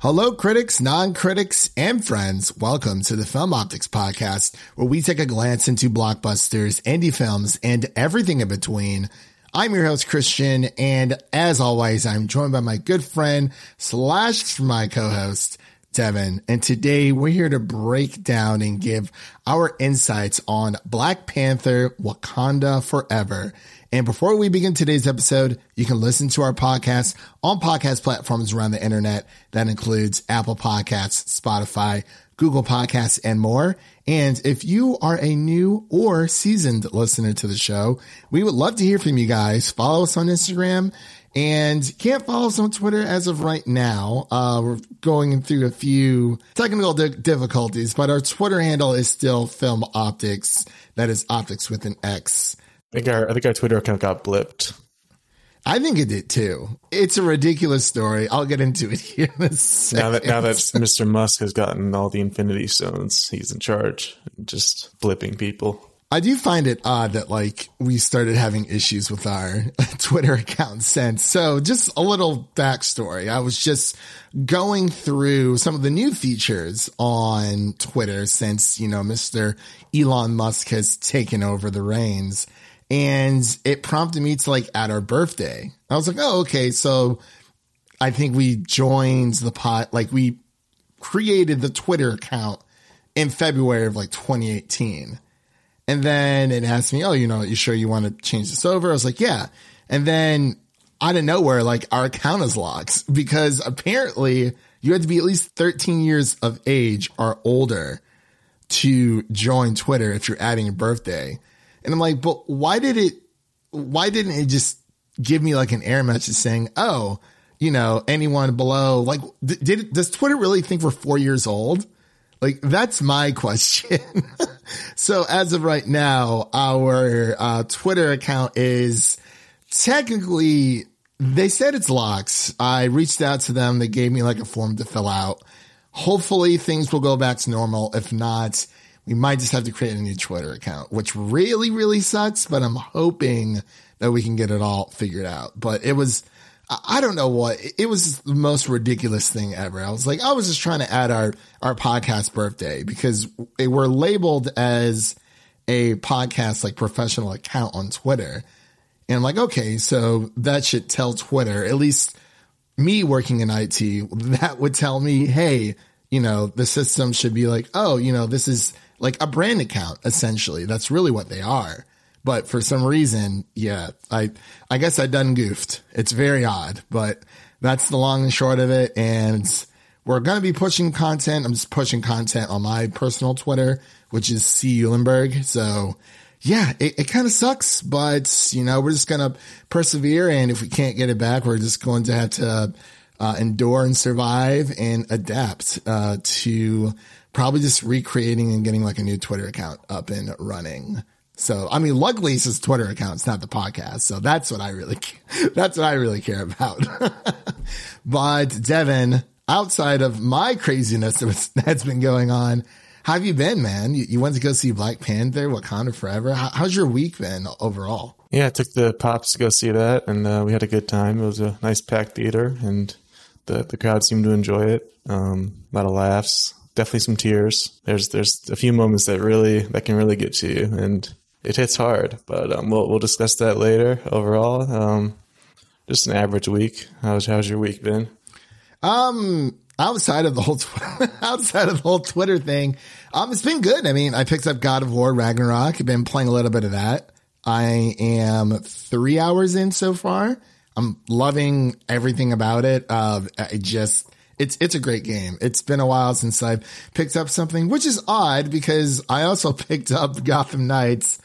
Hello, critics, non-critics, and friends. Welcome to the Film Optics podcast, where we take a glance into blockbusters, indie films, and everything in between. I'm your host, Christian, and as always, I'm joined by my good friend slash my co-host, Devin. And today we're here to break down and give our insights on Black Panther Wakanda Forever. And before we begin today's episode, you can listen to our podcast on podcast platforms around the internet. That includes Apple Podcasts, Spotify, Google Podcasts, and more. And if you are a new or seasoned listener to the show, we would love to hear from you guys. Follow us on Instagram and can't follow us on Twitter as of right now. Uh, we're going through a few technical di- difficulties, but our Twitter handle is still Film Optics. That is Optics with an X. I think our I think our Twitter account got blipped. I think it did too. It's a ridiculous story. I'll get into it here in a second. Now that now that Mr. Musk has gotten all the Infinity Stones, he's in charge, just blipping people. I do find it odd that like we started having issues with our Twitter account since. So just a little backstory. I was just going through some of the new features on Twitter since, you know, Mr. Elon Musk has taken over the reins and it prompted me to like add our birthday. I was like, oh, okay. So I think we joined the pot, like we created the Twitter account in February of like 2018. And then it asked me, oh, you know, you sure you want to change this over? I was like, yeah. And then out of nowhere, like our account is locked because apparently you had to be at least 13 years of age or older to join Twitter if you're adding a birthday. And I'm like, but why did it, why didn't it just give me like an error message saying, oh, you know, anyone below, like, did, does Twitter really think we're four years old? Like, that's my question. so as of right now, our uh, Twitter account is technically, they said it's locked. I reached out to them. They gave me like a form to fill out. Hopefully things will go back to normal. If not, we might just have to create a new Twitter account, which really, really sucks, but I'm hoping that we can get it all figured out. But it was, I don't know what, it was the most ridiculous thing ever. I was like, I was just trying to add our, our podcast birthday because we're labeled as a podcast, like professional account on Twitter. And I'm like, okay, so that should tell Twitter, at least me working in IT, that would tell me, hey, you know, the system should be like, oh, you know, this is like a brand account, essentially. That's really what they are. But for some reason, yeah, I, I guess I done goofed. It's very odd, but that's the long and short of it. And we're going to be pushing content. I'm just pushing content on my personal Twitter, which is C Eulenberg. So yeah, it, it kind of sucks, but you know, we're just going to persevere. And if we can't get it back, we're just going to have to, uh, endure and survive and adapt, uh, to, probably just recreating and getting like a new Twitter account up and running. So, I mean, luckily it's his Twitter account. It's not the podcast. So that's what I really, that's what I really care about. but Devin, outside of my craziness that's been going on, how have you been, man? You, you went to go see Black Panther, Wakanda Forever. How, how's your week been overall? Yeah, I took the pops to go see that, and uh, we had a good time. It was a nice packed theater, and the the crowd seemed to enjoy it. Um, a lot of laughs, definitely some tears. There's there's a few moments that really that can really get to you, and it hits hard. But um, we'll we'll discuss that later. Overall, um, just an average week. How's how's your week been? Um, outside of the whole outside of the whole Twitter thing, um, it's been good. I mean, I picked up God of War Ragnarok. I've been playing a little bit of that. I am three hours in so far. I'm loving everything about it. Uh, I just it's it's a great game. It's been a while since I've picked up something, which is odd because I also picked up Gotham Knights,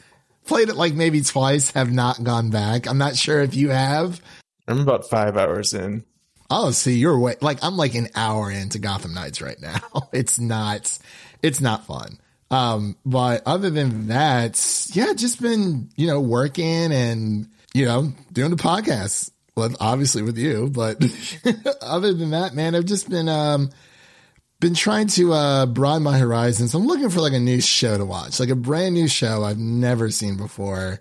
played it like maybe twice, have not gone back. I'm not sure if you have. I'm about five hours in. Oh, see, you're way like I'm like an hour into Gotham Knights right now. It's not, it's not fun. Um, but other than that, yeah, just been you know working and you know doing the podcast well, obviously with you, but other than that, man, I've just been, um, been trying to, uh, broaden my horizons. I'm looking for like a new show to watch, like a brand new show I've never seen before.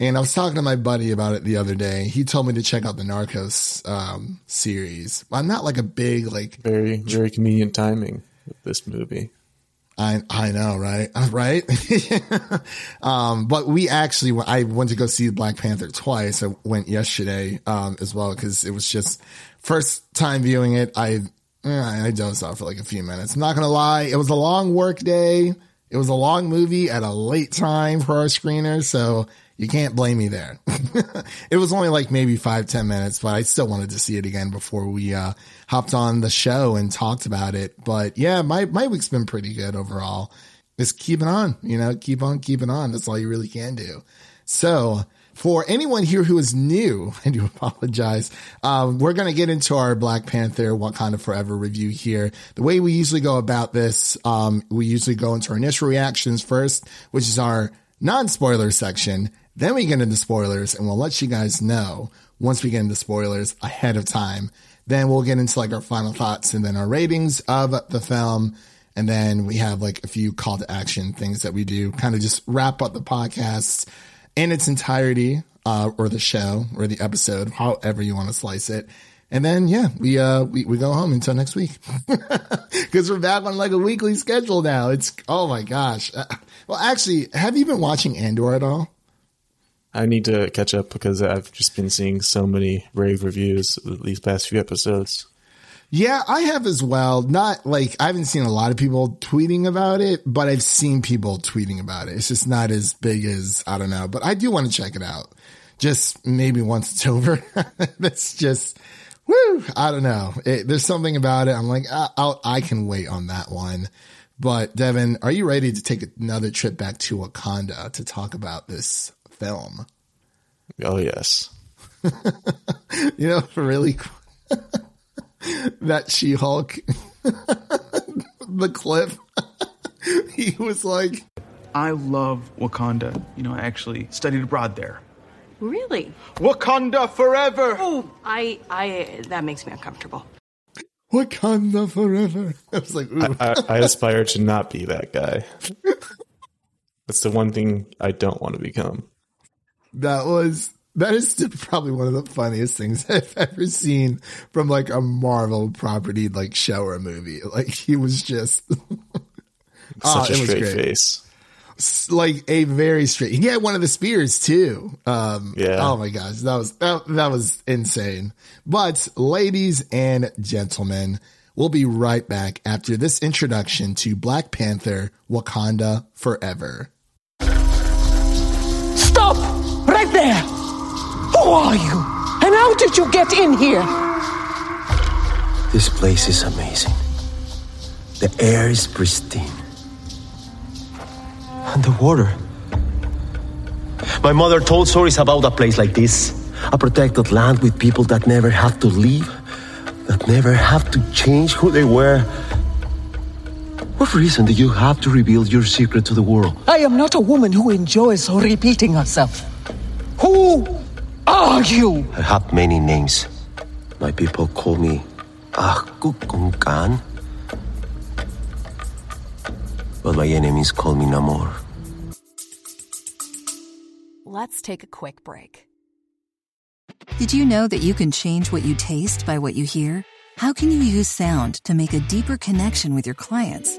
And I was talking to my buddy about it the other day. He told me to check out the Narcos um, series. I'm not like a big like Very, very convenient timing with this movie. I I know, right? Right. um, but we actually, I went to go see Black Panther twice. I went yesterday, um, as well, cause it was just first time viewing it. I, eh, I dozed off for like a few minutes. I'm not to lie. It was a long work day. It was a long movie at a late time for our screener. So you can't blame me there. it was only like maybe five ten minutes, but I still wanted to see it again before we, uh, hopped on the show and talked about it. But yeah, my, my week's been pretty good overall. Just keep it on, you know, keep on keeping on. That's all you really can do. So for anyone here who is new, I do apologize. Um, we're going to get into our Black Panther Wakanda Forever review here. The way we usually go about this, um, we usually go into our initial reactions first, which is our non-spoiler section. Then we get into spoilers and we'll let you guys know once we get into spoilers ahead of time. Then we'll get into like our final thoughts and then our ratings of the film. And then we have like a few call to action things that we do, kind of just wrap up the podcast in its entirety, uh, or the show or the episode, however you want to slice it. And then, yeah, we, uh, we, we go home until next week because we're back on like a weekly schedule now. It's, oh my gosh. Uh, well, actually, have you been watching Andor at all? I need to catch up because I've just been seeing so many rave reviews these past few episodes. Yeah, I have as well. Not like I haven't seen a lot of people tweeting about it, but I've seen people tweeting about it. It's just not as big as I don't know, but I do want to check it out. Just maybe once it's over. That's just woo. I don't know. It, there's something about it. I'm like, I'll, I can wait on that one. But Devin, are you ready to take another trip back to Wakanda to talk about this film? Oh yes. you know, really that She Hulk, the clip. he was like, I love Wakanda. You know, I actually studied abroad there. Really? Wakanda forever! Oh, I, I, that makes me uncomfortable. Wakanda forever. I was like, ooh. I, I aspire to not be that guy. That's the one thing I don't want to become. That was that is probably one of the funniest things I've ever seen from like a Marvel property like show or movie. Like he was just Oh, Such a straight face. like a very straight. He had one of the spears too. Um, Yeah. Oh my gosh, that was that, that was insane. But ladies and gentlemen, we'll be right back after this introduction to Black Panther: Wakanda Forever. There! Who are you? And how did you get in here? This place is amazing. The air is pristine. And the water. My mother told stories about a place like this. A protected land with people that never have to leave, that never have to change who they were. What reason do you have to reveal your secret to the world? I am not a woman who enjoys repeating herself. Who are you? I have many names. My people call me K'uk'ulkan. But my enemies call me Namor. Let's take a quick break. Did you know that you can change what you taste by what you hear? How can you use sound to make a deeper connection with your clients?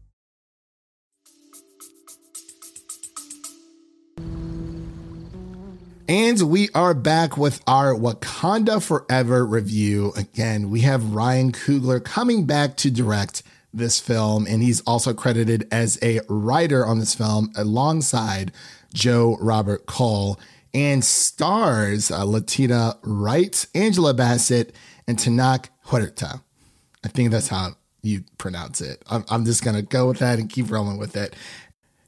And we are back with our Wakanda Forever review. Again, we have Ryan Coogler coming back to direct this film, and he's also credited as a writer on this film alongside Joe Robert Cole and stars uh, Letitia Wright, Angela Bassett, and Tenoch Huerta. I think that's how you pronounce it. I'm, I'm just going to go with that and keep rolling with it.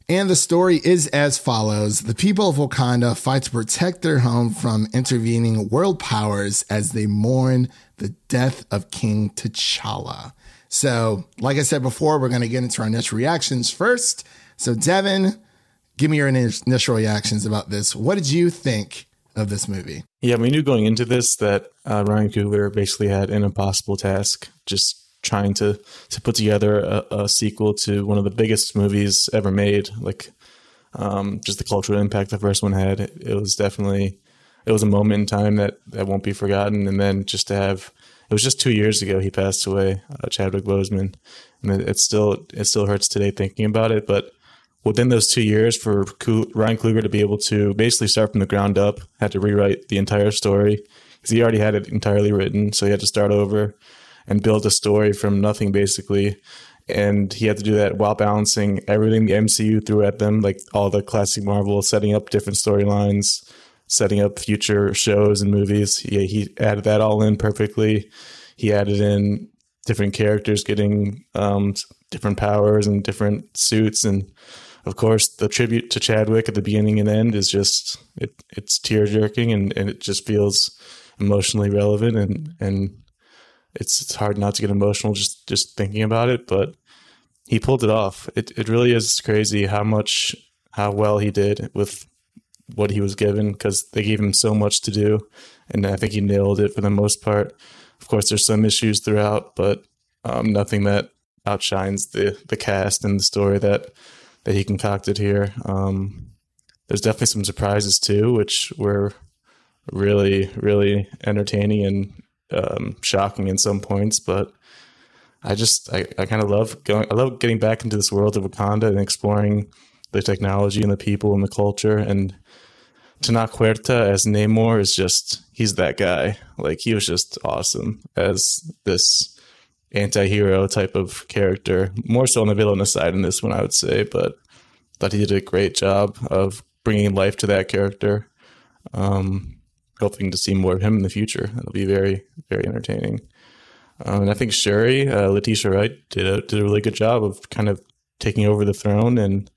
And the story is as follows. The people of Wakanda fight to protect their home from intervening world powers as they mourn the death of King T'Challa. So, like I said before, we're going to get into our initial reactions first. So, Devin, give me your initial reactions about this. What did you think of this movie? Yeah, we knew going into this that uh, Ryan Coogler basically had an impossible task, just trying to to put together a, a sequel to one of the biggest movies ever made. Like, um, just the cultural impact the first one had. It, it was definitely it was a moment in time that that won't be forgotten. And then just to have it was just two years ago he passed away, uh, Chadwick Boseman, and it, it, still it still hurts today thinking about it. But within those two years, for Ryan Coogler to be able to basically start from the ground up, had to rewrite the entire story because he already had it entirely written, so he had to start over and build a story from nothing basically. And he had to do that while balancing everything the MCU threw at them, like all the classic Marvel, setting up different storylines, setting up future shows and movies. He, he added that all in perfectly. He added in different characters getting um, different powers and different suits, and of course, the tribute to Chadwick at the beginning and end is just it, it's tear jerking, and, and it just feels emotionally relevant, and and it's it's hard not to get emotional just just thinking about it, but he pulled it off. It it really is crazy how much how well he did with what he was given because they gave him so much to do, and I think he nailed it for the most part. Of course, there's some issues throughout, but um, nothing that outshines the the cast and the story that that he concocted here. Um, there's definitely some surprises too, which were really really entertaining and um, shocking in some points, but. I just I, I kind of love going I love getting back into this world of Wakanda and exploring the technology and the people and the culture and Tenoch Huerta as Namor is just he's that guy. Like he was just awesome as this anti-hero type of character. More so on the villain side in this one, I would say, but thought he did a great job of bringing life to that character. Um, hoping to see more of him in the future. That'll be very, very entertaining. Um, and I think Shuri, uh, Letitia Wright, did a did a really good job of kind of taking over the throne and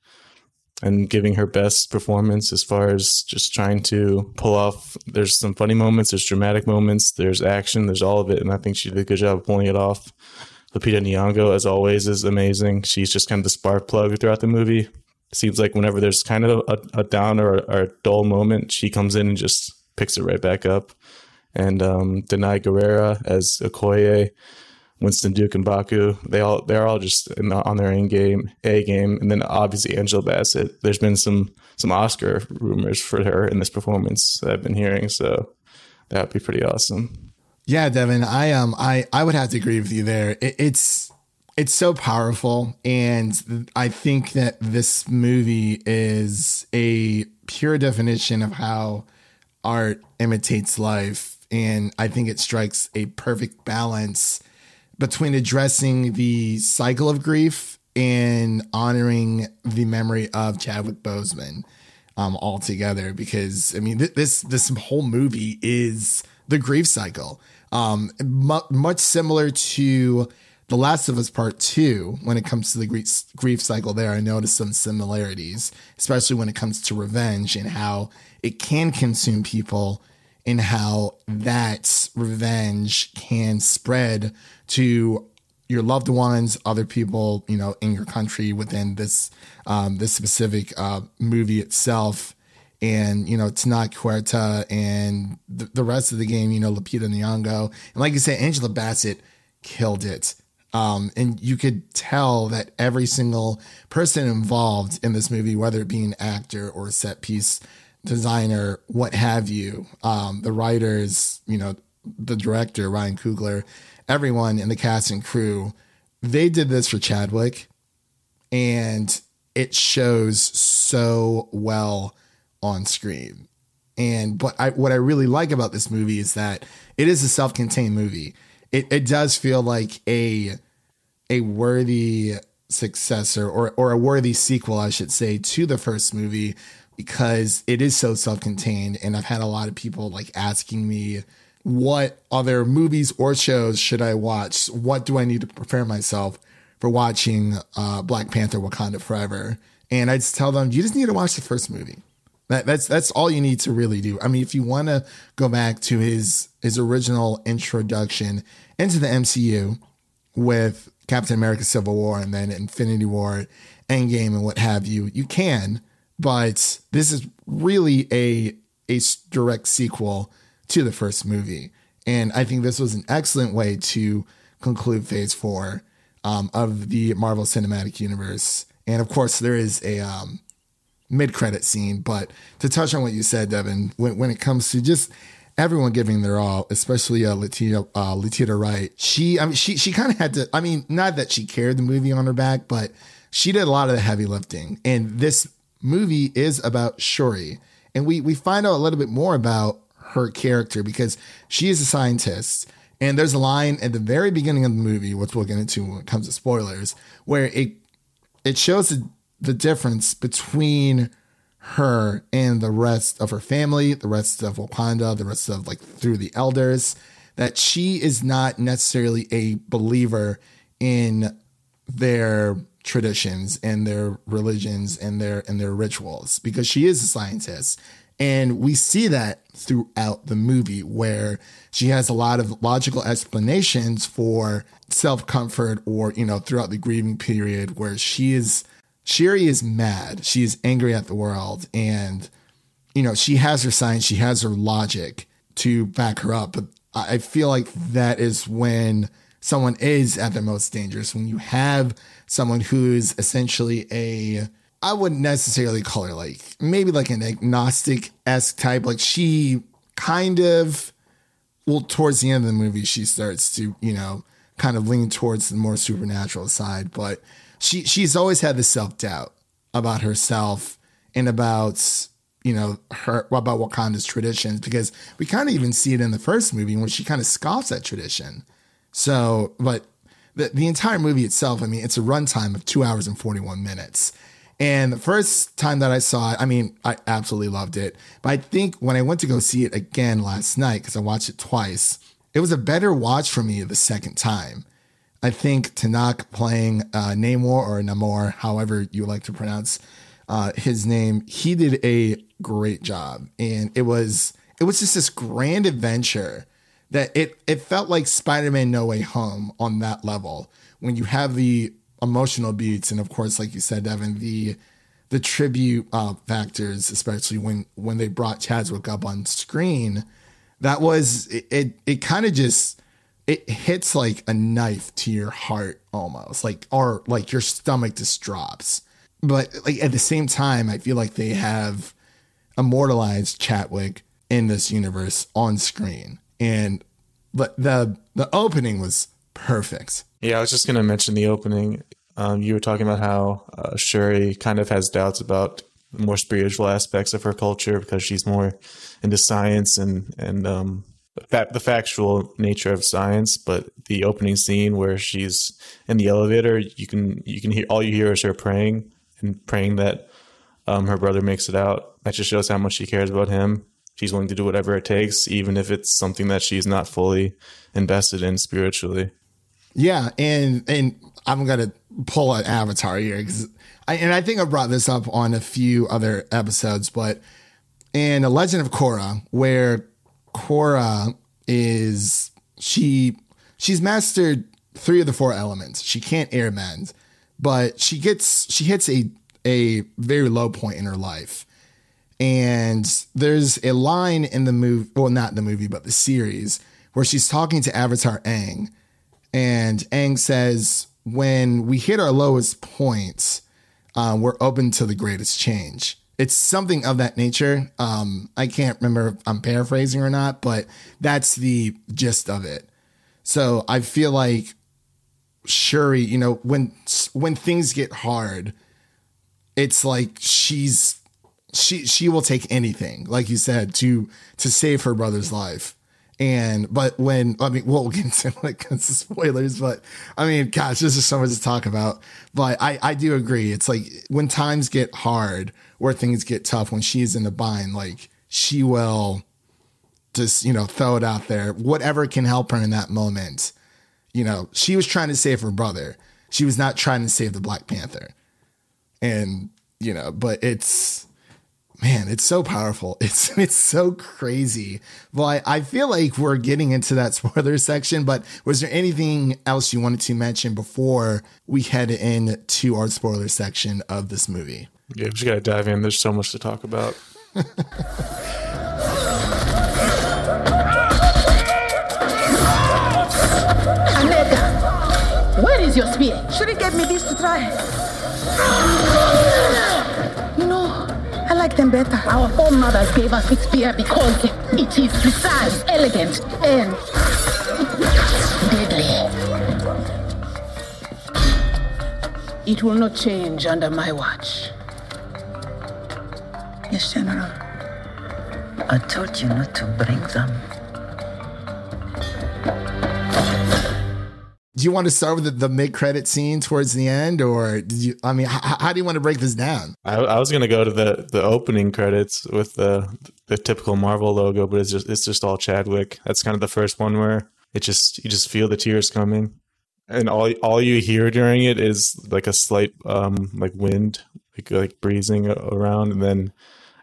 and giving her best performance as far as just trying to pull off. There's some funny moments, there's dramatic moments, there's action, there's all of it, and I think she did a good job of pulling it off. Lupita Nyong'o, as always, is amazing. She's just kind of the spark plug throughout the movie. Seems like whenever there's kind of a, a down or, or, a dull moment, she comes in and just picks it right back up. And um, Danai Gurira as Okoye, Winston Duke and Baku. They all they're all just the, on their A game, A game, and then obviously Angela Bassett. There's been some some Oscar rumors for her in this performance that I've been hearing, so that'd be pretty awesome. Yeah, Devin, I um I I would have to agree with you there. It, it's it's so powerful, and I think that this movie is a pure definition of how art imitates life, and I think it strikes a perfect balance between addressing the cycle of grief and honoring the memory of Chadwick Boseman um, altogether. Because I mean, th- this this whole movie is the grief cycle, um, mu- much similar to The Last of Us Part Two when it comes to the grief, grief cycle. There, I noticed some similarities, especially when it comes to revenge and how it can consume people and how that revenge can spread to your loved ones, other people, you know, in your country within this um, this specific uh, movie itself, and you know, Tenoch Huerta and the, the, rest of the game, you know, Lupita Nyong'o, and like you said, Angela Bassett killed it. Um, and you could tell that every single person involved in this movie, whether it be an actor or a set piece designer, what have you, um, the writers, you know, the director, Ryan Coogler, everyone in the cast and crew, they did this for Chadwick and it shows so well on screen. And but I, what I really like about this movie is that it is a self-contained movie. It it does feel like a a worthy successor or or a worthy sequel, I should say, to the first movie because it is so self-contained and I've had a lot of people like asking me what other movies or shows should I watch? What do I need to prepare myself for watching uh, Black Panther Wakanda Forever? And I just tell them, you just need to watch the first movie. That, that's that's all you need to really do. I mean, if you want to go back to his his original introduction into the MCU with Captain America Civil War and then Infinity War, Endgame and what have you. You can, but this is really a a direct sequel to the first movie. And I think this was an excellent way to conclude phase four um, of the Marvel Cinematic Universe. And of course, there is a um, mid credit scene. But to touch on what you said, Devin, when, when it comes to just everyone giving their all, especially uh, Letitia, uh, Letitia Wright, she, I mean, she, she kind of had to, I mean, not that she carried the movie on her back, but she did a lot of the heavy lifting. And this movie is about Shuri. And we, we find out a little bit more about her character because she is a scientist. And there's a line at the very beginning of the movie, which we'll get into when it comes to spoilers, where it it shows the, the difference between her and the rest of her family, the rest of Wakanda, the rest of like through the elders, that she is not necessarily a believer in their traditions and their religions and their and their rituals because she is a scientist and we see that throughout the movie where she has a lot of logical explanations for self comfort or, you know, throughout the grieving period where she is, Shuri is mad. She is angry at the world. And, you know, she has her science, she has her logic to back her up. But I feel like that is when someone is at their most dangerous, when you have someone who's essentially a, I wouldn't necessarily call her like maybe like an agnostic esque type. Like she kind of, well, towards the end of the movie, she starts to, you know, kind of lean towards the more supernatural side. But she she's always had the self doubt about herself and about you know her about Wakanda's traditions because we kind of even see it in the first movie when she kind of scoffs at tradition. So, but the the entire movie itself, I mean, it's a runtime of two hours and forty one minutes. And the first time that I saw it, I mean, I absolutely loved it. But I think when I went to go see it again last night, because I watched it twice, it was a better watch for me the second time. I think Tenoch playing uh, Namor or Namor, however you like to pronounce uh, his name, he did a great job, and it was it was just this grand adventure that it it felt like Spider-Man No Way Home on that level when you have the emotional beats, and of course, like you said, Devin, the the tribute uh, factors, especially when when they brought Chadwick up on screen, that was it. It, it kind of just it hits like a knife to your heart almost, like or like your stomach just drops. But like at the same time, I feel like they have immortalized Chadwick in this universe on screen, and but the the opening was perfect. Yeah, I was just to mention the opening. Um, you were talking about how uh, Shuri kind of has doubts about more spiritual aspects of her culture because she's more into science and and um, the factual nature of science. But the opening scene where she's in the elevator, you can you can hear all you hear is her praying and praying that um, her brother makes it out. That just shows how much she cares about him. She's willing to do whatever it takes, even if it's something that she's not fully invested in spiritually. Yeah, and and I'm gonna pull an Avatar here because I and I think I brought this up on a few other episodes, but in a Legend of Korra, where Korra is she she's mastered three of the four elements. She can't airbend, but she gets she hits a a very low point in her life. And there's a line in the movie, well, not the movie, but the series, where she's talking to Avatar Aang and Aang says, when we hit our lowest points, uh, we're open to the greatest change. It's something of that nature. Um, I can't remember if I'm paraphrasing or not, but that's the gist of it. So I feel like Shuri, you know, when when things get hard, it's like she's she she will take anything, like you said, to to save her brother's life. And but when I mean, we'll get into when it comes to spoilers, but I mean, gosh, this is so much to talk about. But I I do agree. It's like when times get hard, where things get tough, when she's in the bind, like she will just you know throw it out there, whatever can help her in that moment. You know, she was trying to save her brother. She was not trying to save the Black Panther. And you know, but it's man, it's so powerful. It's it's so crazy. Well, I, I feel like we're getting into that spoiler section, but was there anything else you wanted to mention before we head into our spoiler section of this movie? Yeah, we just gotta dive in. There's so much to talk about. Aneka, where is your spear? Shuri gave me this to try. You know, I like them better. Our foremothers gave us this spear because it is precise, elegant, and deadly. It will not change under my watch. Yes, General. I told you not to bring them. You want to start with the, the mid credit scene towards the end, or did you? I mean, h- how do you want to break this down? I, I was gonna go to the the opening credits with the the typical Marvel logo, but it's just it's just all Chadwick. That's kind of the first one where it just you just feel the tears coming, and all all you hear during it is like a slight um like wind like like breezing around, and then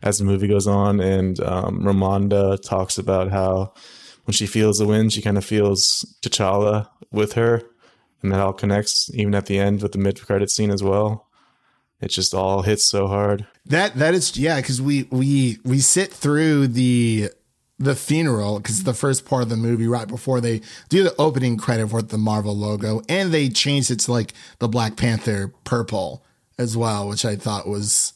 as the movie goes on, and um, Ramonda talks about how when she feels the wind, she kind of feels T'Challa with her, and that all connects even at the end with the mid credit scene as well. It just all hits so hard. That that is yeah, because we we we sit through the the funeral because the first part of the movie right before they do the opening credit with the Marvel logo, and they changed it to like the Black Panther purple as well, which I thought was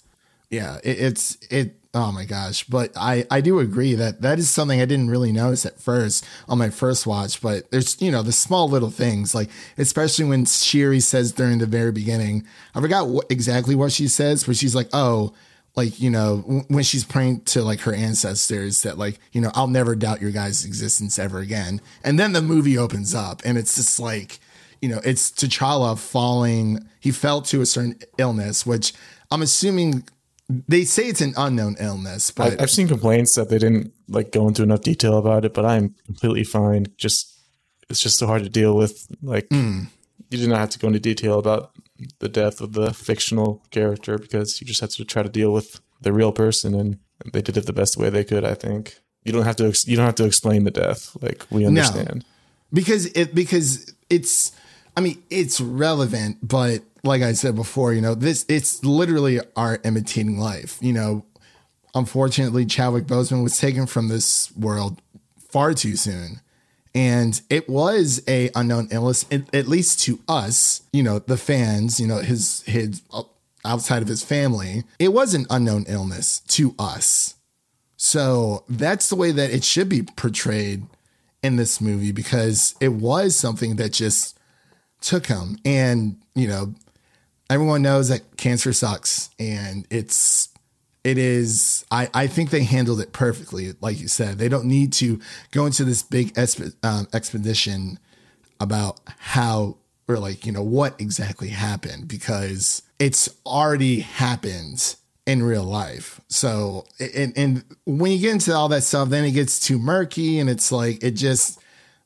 yeah, it, it's it. Oh my gosh! But I I do agree that that is something I didn't really notice at first on my first watch. But there's you know the small little things like especially when Shuri says during the very beginning, I forgot exactly what she says, but she's like, oh. Like, you know, when she's praying to like her ancestors that like, you know, I'll never doubt your guys' existence ever again. And then the movie opens up and it's just like, you know, it's T'Challa falling. He fell to a certain illness, which I'm assuming they say it's an unknown illness, but I, I've seen complaints that they didn't like go into enough detail about it. But I'm completely fine. Just it's just so hard to deal with. Like Mm. you do not have to go into detail about the death of the fictional character because you just have to try to deal with the real person, and they did it the best way they could. I think you don't have to. Ex- you don't have to explain the death. Like we understand. because it because it's I mean it's relevant, but like I said before, you know this it's literally art imitating life. You know, unfortunately, Chadwick Boseman was taken from this world far too soon. And it was a unknown illness, at, least to us, you know, the fans, you know, his his uh, outside of his family, it was an unknown illness to us. So that's the way that it should be portrayed in this movie because it was something that just took him. And, you know, everyone knows that cancer sucks and it's it is I, I think they handled it perfectly like you said. They don't need to go into this big exp- um, expedition about how or like you know what exactly happened because it's already happened in real life. So and, and when you get into all that stuff then it gets too murky and it's like it just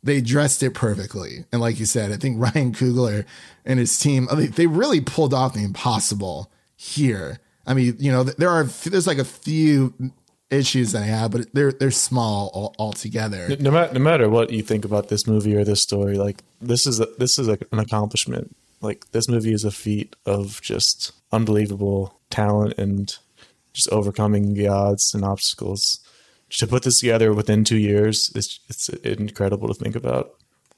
they dressed it perfectly and like you said i think ryan coogler and his team they, really pulled off the impossible here i mean you know there are there's like a few issues that i have but they're they're small all, altogether No matter no matter what you think about this movie or this story, like this is a, this is a, an accomplishment. Like this movie is a feat of just unbelievable talent and just overcoming the odds and obstacles. To put this together within two years, it's it's incredible to think about.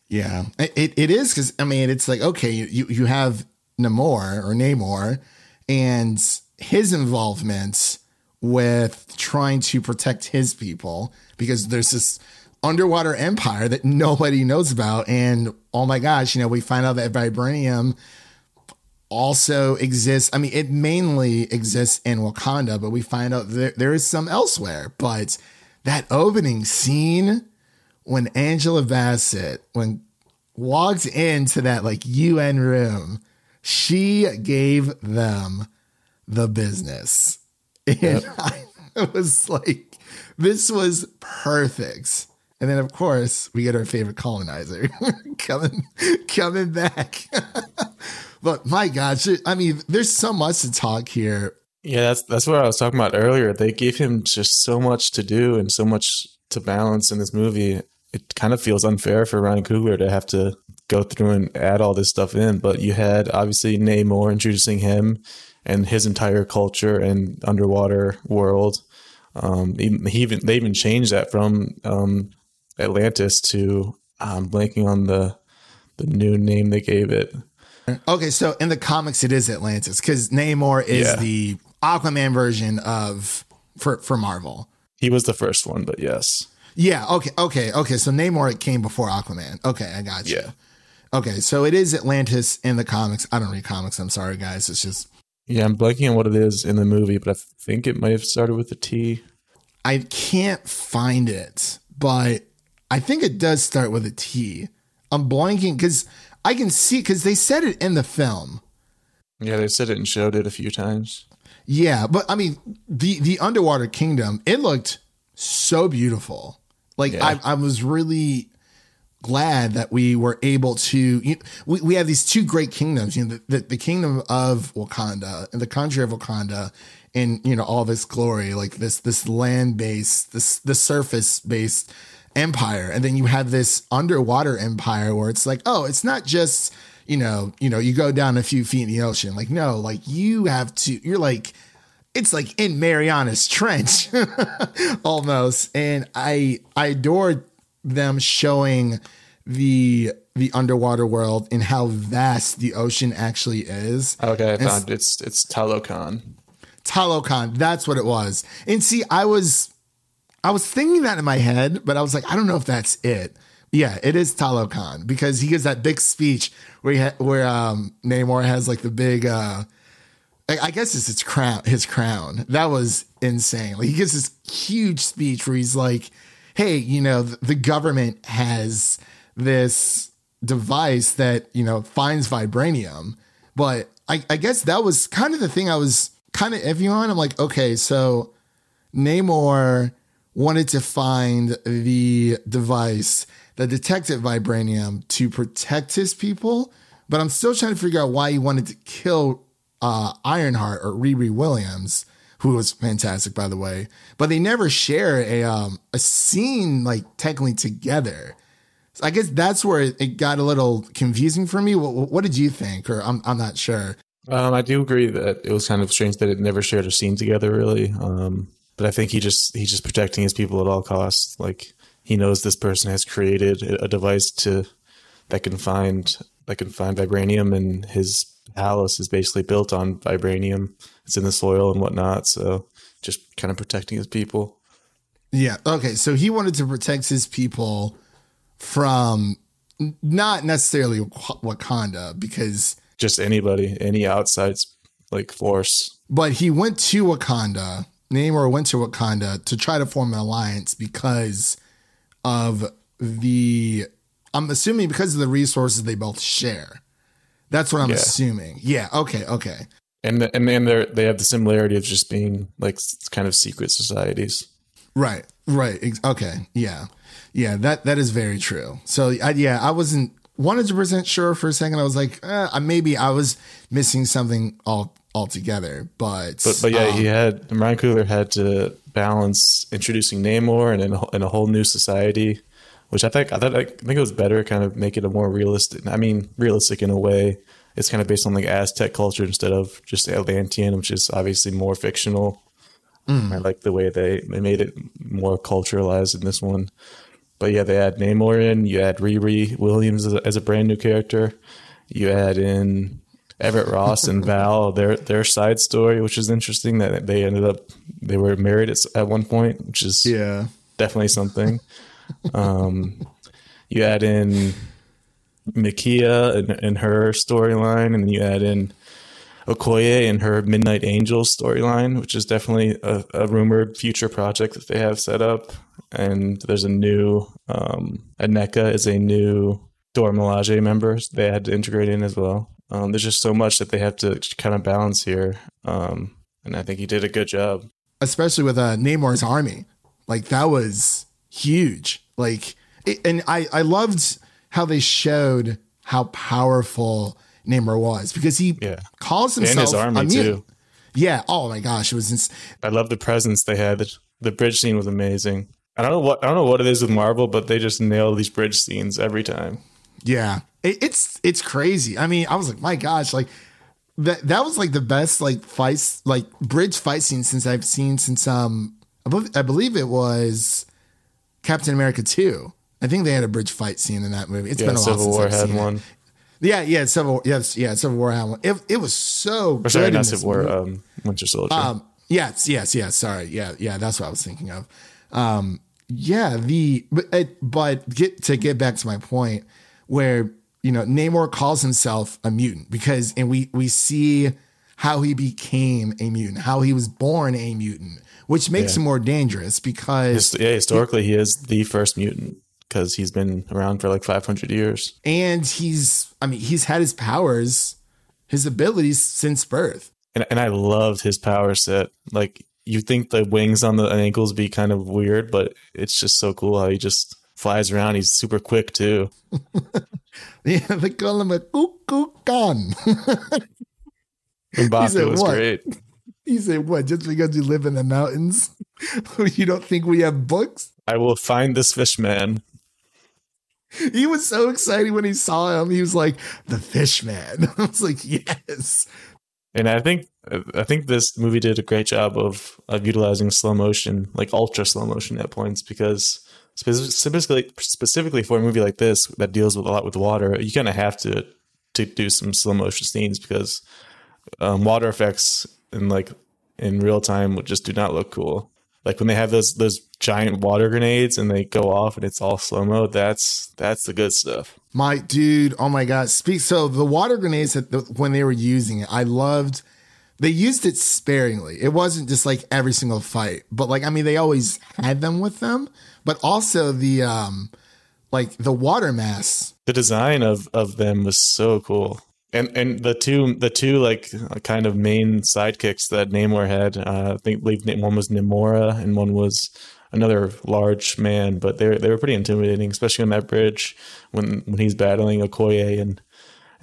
Yeah, it, it is because I mean it's like okay, you you have Namor or Namor, and his involvement with trying to protect his people because there's this underwater empire that nobody knows about, and oh my gosh, you know we find out that vibranium also exists. I mean, it mainly exists in Wakanda, but we find out there, there is some elsewhere. But that opening scene when Angela Bassett when walked into that like UN room, she gave them the business. And Yep. I was like, this was perfect. And then of course we get our favorite colonizer coming coming back. but my gosh, I mean, there's so much to talk here Yeah, that's that's what I was talking about earlier. They gave him just so much to do and so much to balance in this movie. It kind of feels unfair for Ryan Coogler to have to go through and add all this stuff in. But you had obviously Namor introducing him and his entire culture and underwater world. Um, he even they even changed that from um, Atlantis to I'm blanking on the the new name they gave it. Okay, so in the comics, it is Atlantis because Namor is Yeah. the Aquaman version of for for Marvel. He was the first one, but yes. Yeah. Okay. Okay. Okay. So Namor came before Aquaman. Okay, I got you. Yeah. Okay, so it is Atlantis in the comics. I don't read comics. I'm sorry, guys. It's just Yeah, I'm blanking on what it is in the movie, but I think it might have started with a T. I can't find it, but I think it does start with a T. I'm blanking because I can see because they said it in the film. Yeah, they said it and showed it a few times. Yeah, but I mean the the underwater kingdom. It looked so beautiful. Like Yeah. I, I was really glad that we were able to. You, we we have these two great kingdoms. You know, the, the the kingdom of Wakanda and the country of Wakanda, and you know all this glory, like this this land based, this the surface based empire, and then you have this underwater empire where it's like, oh, it's not just you know you know you go down a few feet in the ocean. Like no, like you have to. You're like it's like in Mariana's Trench almost. And I I adored them showing the the underwater world and how vast the ocean actually is. Okay, I found it's it's Talokan. Talokan, that's what it was. And see, I was I was thinking that in my head, but I was like, I don't know if that's it. Yeah, it is Talokan because he gives that big speech where he ha- where um Namor has like the big uh I I guess it's his crown. His crown. That was insane. Like he gives this huge speech where he's like, "Hey, you know, the, the government has this device that you know finds vibranium, but I, I guess that was kind of the thing I was kind of iffy on. I'm like, okay, so Namor wanted to find the device that detected vibranium to protect his people, but I'm still trying to figure out why he wanted to kill uh, Ironheart or Riri Williams, who was fantastic by the way. But they never share a um, a scene like technically together. So I guess that's where it, it got a little confusing for me. What, what did you think? Or I'm I'm not sure. Um, I do agree that it was kind of strange that it never shared a scene together, really. Um, but I think he just he's just protecting his people at all costs. Like he knows this person has created a device to that can find that can find vibranium, and his palace is basically built on vibranium. It's in the soil and whatnot. So just kind of protecting his people. Yeah. Okay. So he wanted to protect his people from not necessarily Wakanda because, Just anybody, any outside like force. but he went to Wakanda. Namor went to Wakanda to try to form an alliance because of the, I'm assuming because of the resources they both share. That's what I'm Yeah. assuming. Yeah. Okay. Okay. And the, and then they they have the similarity of just being like kind of secret societies. Right. Right. Okay. Yeah. Yeah. That that is very true. So I, yeah, I wasn't one hundred percent sure for a second. I was like, eh, maybe I was missing something all altogether. But But but yeah, um, he had Ryan Coogler had to balance introducing Namor and in a, in a whole new society, which I think I thought I think it was better, kind of make it a more realistic. I mean, realistic in a way. It's kind of based on like Aztec culture instead of just Atlantean, which is obviously more fictional. Mm. I like the way they, they made it more culturalized in this one. But yeah, they add Namor in. You add Riri Williams as a, as a brand new character. You add in Everett Ross and Val, their their side story, which is interesting that they ended up they were married at, at one point, which is yeah, definitely something. um, you add in Nakia and, and her storyline, and then you add in Okoye and her Midnight Angels storyline, which is definitely a, a rumored future project that they have set up. And there's a new um, Aneka is a new Dora Milaje member they had to integrate in as well. Um, there's just so much that they have to kind of balance here, um, and I think he did a good job. especially with uh, Namor's army, like that was huge. Like, it, and I I loved how they showed how powerful Namor was because he Yeah. calls And himself his army, a mutant. too. Yeah. Oh my gosh, it was. Ins- I love the presence they had. The, the bridge scene was amazing. I don't know what I don't know what it is with Marvel, but they just nail these bridge scenes every time. Yeah, it, it's it's crazy. I mean, I was like, my gosh, like that that was like the best like fights like bridge fight scene since I've seen since um I believe, I believe it was Captain America two. I think they had a bridge fight scene in that movie. It's yeah, been a while Civil since War I've had seen one. It. Yeah, yeah, Civil. Yes, yeah, Civil War had one. It, it was so. Or sorry, not Civil War. Um, Winter Soldier. Um, yes, yes, yes. Sorry, yeah, yeah. That's what I was thinking of. Um, yeah, the but it, but get to get back to my point where you know Namor calls himself a mutant because and we we see how he became a mutant, how he was born a mutant, which makes Yeah. him more dangerous because yeah, historically, he is the first mutant because he's been around for like 500 years. and he's I mean he's had his powers, his abilities since birth. And, and I loved his power set. Like, you think the wings on the ankles be kind of weird, but it's just so cool how he just flies around. He's super quick too. Yeah, they call him a cuckoo gun. Mbaku said was what? great. He said, "What? Just because you live in the mountains, you don't think we have books?" I will find this fish man. He was so excited when he saw him. He was like, "The fish man." I was like, "Yes." And I think I think this movie did a great job of of utilizing slow motion, like ultra slow motion at points, because specifically specifically for a movie like this that deals with a lot with water, you kind of have to to do some slow motion scenes because um, water effects in like in real time would just do not look cool. Like when they have those those giant water grenades and they go off and it's all slow mo. That's that's the good stuff. My dude, oh my god! Speak. So the water grenades that the, when they were using it, I loved. They used it sparingly. It wasn't just like every single fight, but like I mean, they always had them with them. But also the um, like the water mass. the design of of them was so cool. And and the two the two like kind of main sidekicks that Namor had uh, I think believe one was Namora and one was another large man but they they were pretty intimidating especially on that bridge when when he's battling Okoye and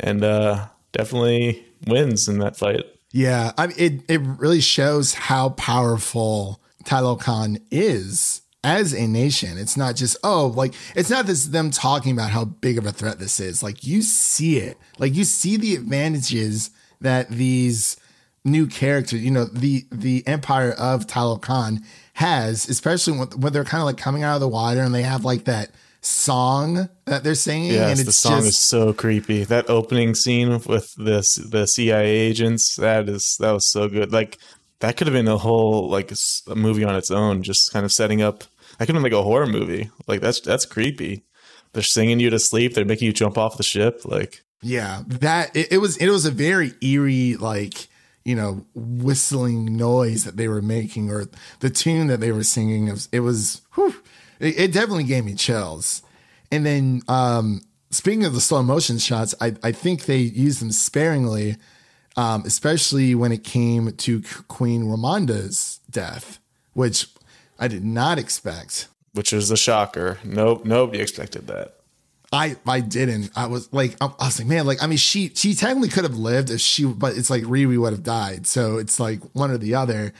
and uh definitely wins in that fight. Yeah, I mean, it it really shows how powerful Talokan is as a nation. It's not just oh, like it's not this them talking about how big of a threat this is. Like you see it, like you see the advantages that these new characters, you know, the the Empire of Talokan has, especially when, when they're kind of like coming out of the water and they have like that song that they're singing, yes and the it's song just is so creepy that opening scene with this the CIA agents that is that was so good like that could have been a whole like a movie on its own just kind of setting up that could have been like a horror movie like that's that's creepy they're singing you to sleep they're making you jump off the ship like Yeah, that it, it was it was a very eerie like you know whistling noise that they were making or the tune that they were singing. It was, it, was whew, it, it definitely gave me chills. And then um speaking of the slow motion shots, I I think they used them sparingly, um, especially when it came to Queen Ramonda's death, which I did not expect. which was a shocker nope nobody expected that I I didn't. I was like, I was like, man, like, I mean, she she technically could have lived if she, but it's like Riri would have died. So it's like one or the other,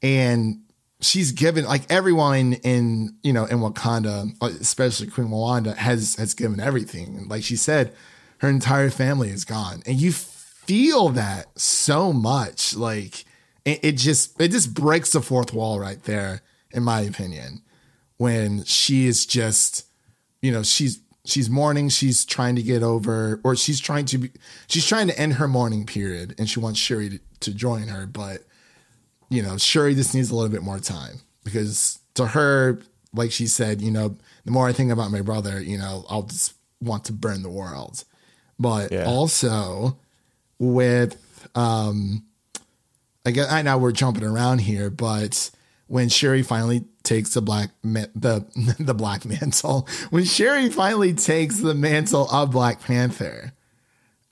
and she's given like everyone in you know in Wakanda, especially Queen Wanda, has has given everything. Like she said, her entire family is gone, and you feel that so much. Like it, it just it just breaks the fourth wall right there, in my opinion, when she is just you know she's she's mourning she's trying to get over or she's trying to be she's trying to end her mourning period and she wants shuri to, to join her but you know shuri just needs a little bit more time because to her like she said you know the more i think about my brother you know i'll just want to burn the world but Yeah. also with um I guess I know we're jumping around here, but when Shuri finally takes the black ma- the the black mantle, when Shuri finally takes the mantle of Black Panther,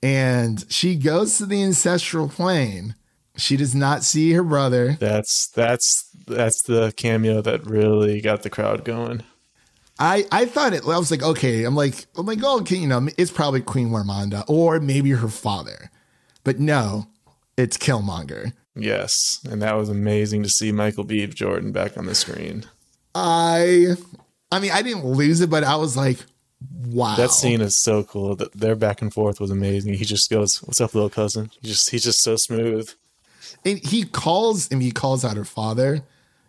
and she goes to the ancestral plane, she does not see her brother. that's that's that's the cameo that really got the crowd going I I thought it. I was like, okay. I'm like, I'm like, oh, okay, you know, it's probably Queen Ramonda or maybe her father, but no, it's Killmonger. Yes, and that was amazing to see Michael B. Jordan back on the screen. I, I mean, I didn't lose it, but I was like, wow. That scene is so cool. That their back and forth was amazing. He just goes, "What's up, little cousin?" He just he's just so smooth. And he calls, mean, he calls out her father,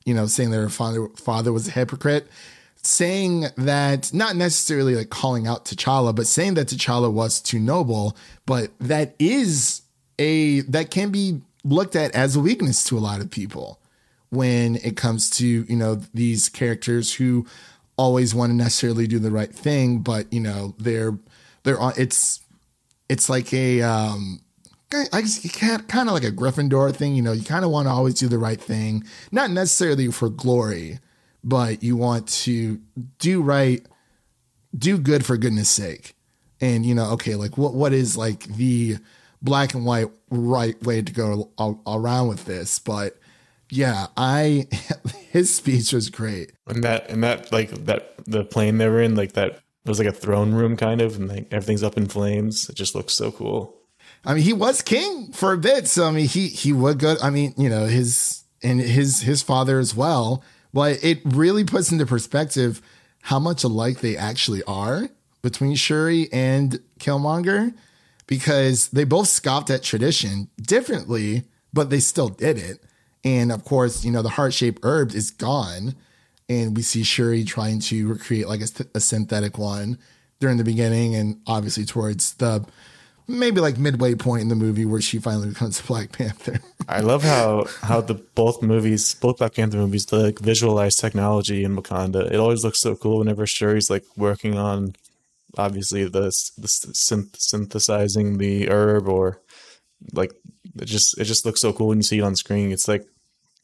you know, saying that her father father was a hypocrite, saying that not necessarily like calling out T'Challa, but saying that T'Challa was too noble, but that is a that can be looked at as a weakness to a lot of people when it comes to you know these characters who always want to necessarily do the right thing but you know they're they're on it's it's like a um I guess you can't kind of like a Gryffindor thing, you know, you kind of want to always do the right thing, not necessarily for glory, but you want to do right, do good for goodness sake. And you know, okay, like what what is like the black and white right way to go around with this, but yeah, I his speech was great. And that and that like that the plane they were in, like that was like a throne room kind of, and like everything's up in flames. It just looks so cool. I mean, he was king for a bit, so I mean, he he would go. I mean, you know, his and his his father as well. But it really puts into perspective how much alike they actually are between Shuri and Killmonger, because they both scoffed at tradition differently, but they still did it. And of course, you know, the heart shaped herb is gone. And we see Shuri trying to recreate like a, a, synthetic one during the beginning and obviously towards the maybe like midway point in the movie where she finally becomes Black Panther. I love how how the both movies, both Black Panther movies, like, visualize technology in Wakanda. It always looks so cool whenever Shuri's like working on obviously the the synth, synthesizing the herb or like it just it just looks so cool when you see it on screen. It's like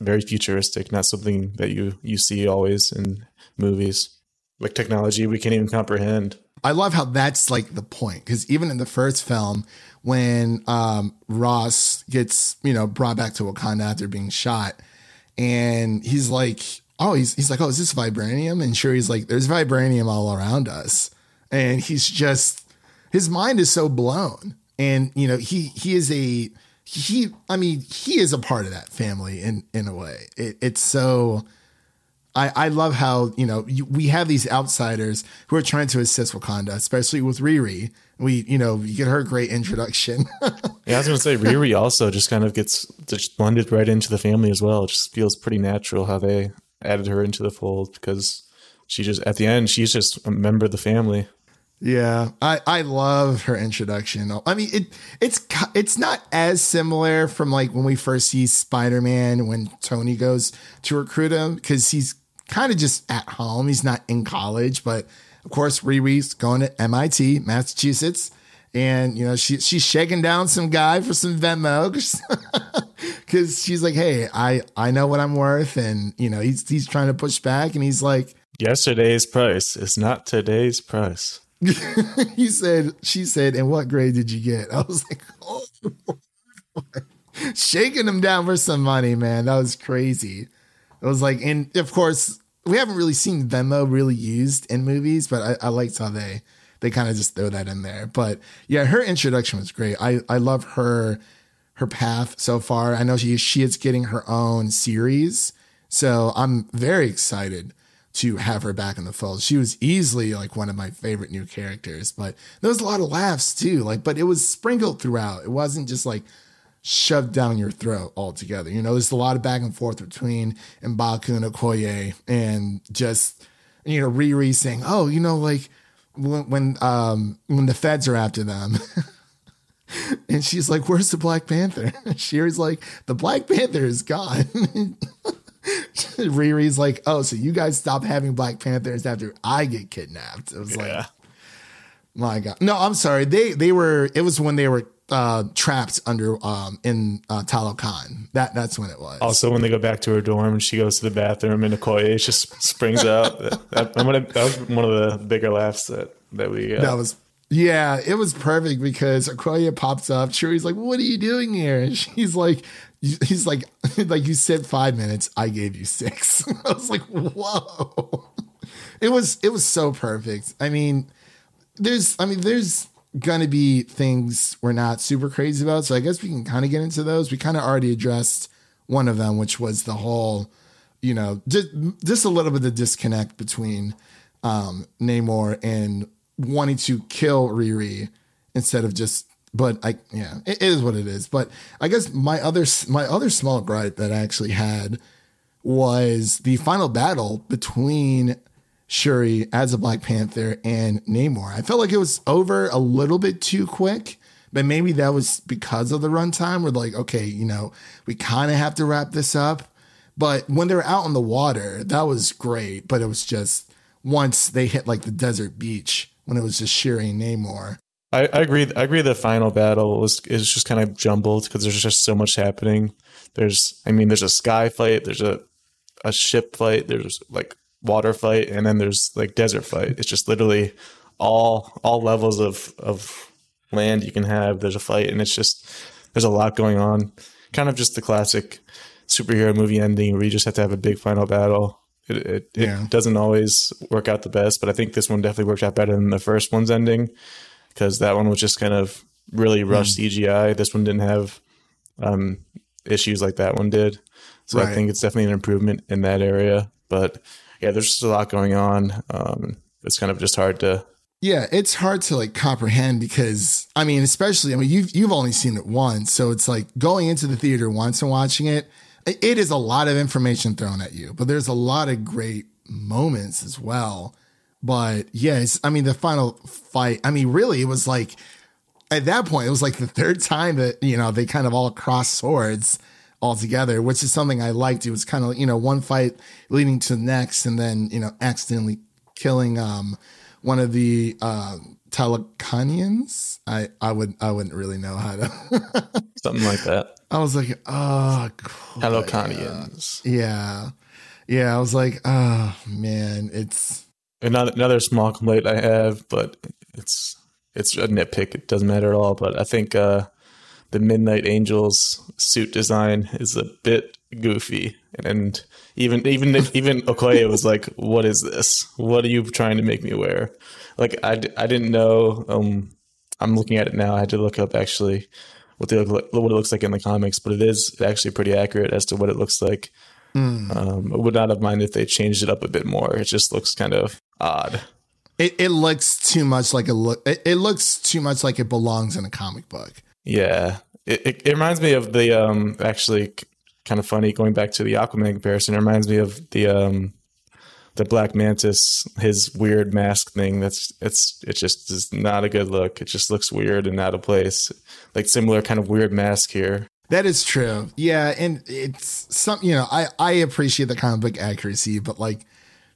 very futuristic, not something that you you see always in movies. Like technology we can't even comprehend. I love how that's like the point because even in the first film, when um, Ross gets you know brought back to Wakanda after being shot, and he's like, oh, he's he's like, oh, is this vibranium? And sure, he's like, there's vibranium all around us, and he's just his mind is so blown, and you know he he is a he I mean he is a part of that family in in a way. It, it's so I, I love how you know you, we have these outsiders who are trying to assist Wakanda, especially with Riri. We you know you get her great introduction. yeah, I was going to say Riri also just kind of gets just blended right into the family as well. It just feels pretty natural how they added her into the fold because she just at the end she's just a member of the family. Yeah, I, I love her introduction. I mean, it it's it's not as similar from like when we first see Spider Man when Tony goes to recruit him because he's kind of just at home. He's not in college, but of course, Riri's going to MIT, Massachusetts. And, you know, she, she's shaking down some guy for some Venmo because she's like, hey, I, I know what I'm worth. And, you know, he's, he's trying to push back. And he's like, yesterday's price is not today's price. he said, she said, and what grade did you get? I was like, oh, shaking him down for some money, man. That was crazy. It was like, and of course, we haven't really seen Venmo really used in movies, but I, I liked how they they kind of just throw that in there. But yeah, her introduction was great. I I love her her path so far. I know she she is getting her own series, so I'm very excited to have her back in the fold. She was easily like one of my favorite new characters, but there was a lot of laughs too. Like, but it was sprinkled throughout. It wasn't just like shoved down your throat altogether. You know, there's a lot of back and forth between Mbaku and Okoye and just, you know, Riri saying, oh, you know, like when, when, um, when the feds are after them. and she's like, where's the Black Panther? Shuri's like, the Black Panther is gone. Riri's like, oh, so you guys stop having Black Panthers after I get kidnapped. It was yeah. like, my God. No, I'm sorry. They, they were, it was when they were uh, trapped under um, in uh, Talokan. That that's when it was. Also, when they go back to her dorm and she goes to the bathroom and Okoye just springs out. that, that, that, was one of the bigger laughs that that we. Uh, that was yeah, it was perfect because Okoye pops up. Shuri's like, "What are you doing here?" And she's like, "He's like, like you said five minutes. I gave you six. I was like, "Whoa!" It was it was so perfect. I mean, there's I mean there's gonna be things we're not super crazy about. So I guess we can kind of get into those. We kind of already addressed one of them, which was the whole, you know, just, just a little bit of disconnect between um, Namor and wanting to kill Riri instead of just. But I, yeah, it is what it is. But I guess my other my other small gripe that I actually had was the final battle between Shuri as a Black Panther and Namor. I felt like it was over a little bit too quick, but maybe that was because of the runtime. We're like, okay, you know, we kind of have to wrap this up. But when they were out on the water, that was great. But it was just once they hit like the desert beach when it was just Shuri and Namor. I, I agree. I agree. The final battle was is just kind of jumbled because there's just so much happening. There's, I mean, there's a sky fight. There's a a ship fight. There's like water fight, and then there's like desert fight. It's just literally all all levels of of land you can have. There's a fight, and it's just there's a lot going on. Kind of just the classic superhero movie ending where you just have to have a big final battle. It it, Yeah. it doesn't always work out the best, but I think this one definitely worked out better than the first one's ending because that one was just kind of really rushed CGI. This one didn't have um, issues like that one did. So I think it's definitely an improvement in that area. But yeah, there's just a lot going on. Um, it's kind of just hard to. Yeah, it's hard to like comprehend because I mean, especially I mean, you've you've only seen it once, so it's like going into the theater once and watching it- It is a lot of information thrown at you, but there's a lot of great moments as well. But yes, I mean, the final fight. I mean, really, it was like at that point, it was like the third time that you know they kind of all crossed swords all together, which is something I liked. It was kind of you know one fight leading to the next, and then you know accidentally killing um one of the uh, Talokanians. I I would I wouldn't really know how to. Something like that. I was like, oh, Hello, Conians. yeah, yeah. I was like, oh man, it's Another another small complaint I have, but it's it's a nitpick. It doesn't matter at all. But I think uh, the Midnight Angels suit design is a bit goofy, and even even even Okoye was like, "What is this? What are you trying to make me wear?" Like I, I didn't know. Um, I'm looking at it now. I had to look up actually what what it looks like in the comics, but it is actually pretty accurate as to what it looks like. Um, I would not have minded if they changed it up a bit more. It just looks kind of odd. it, it looks too much like a look. It, it looks too much like it belongs in a comic book. Yeah, it, it, it reminds me of the um actually kind of funny going back to the Aquaman comparison. It reminds me of the um the Black Manta's his weird mask thing. That's it's it just is not a good look. It just looks weird and out of place. Like similar kind of weird mask here. That is true. Yeah, and it's some you know, I I appreciate the comic book accuracy, but like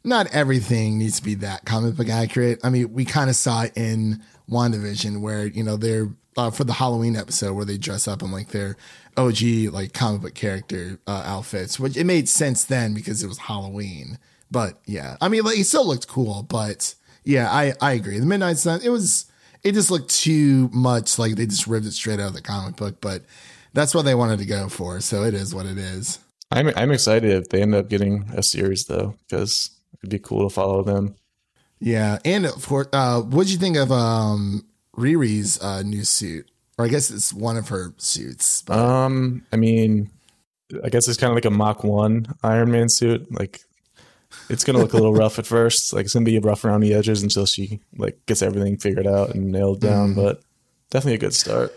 not everything needs to be that comic book accurate. I mean, we kind of saw it in WandaVision where, you know, they're uh, for the Halloween episode where they dress up in like their OG like comic book character uh, outfits, which it made sense then because it was Halloween. But yeah, I mean, like it still looked cool, but yeah, I I agree. The Midnight Sun, it was it just looked too much like they just ripped it straight out of the comic book, but that's what they wanted to go for, so it is what it is. I'm I'm excited if they end up getting a series though, because it'd be cool to follow them. Yeah, and for uh, what'd you think of um Riri's uh, new suit? Or I guess it's one of her suits. But Um, I mean, I guess it's kind of like a Mach One Iron Man suit. Like, it's gonna look a little rough at first. Like, it's gonna be rough around the edges until she like gets everything figured out and nailed down. But definitely a good start.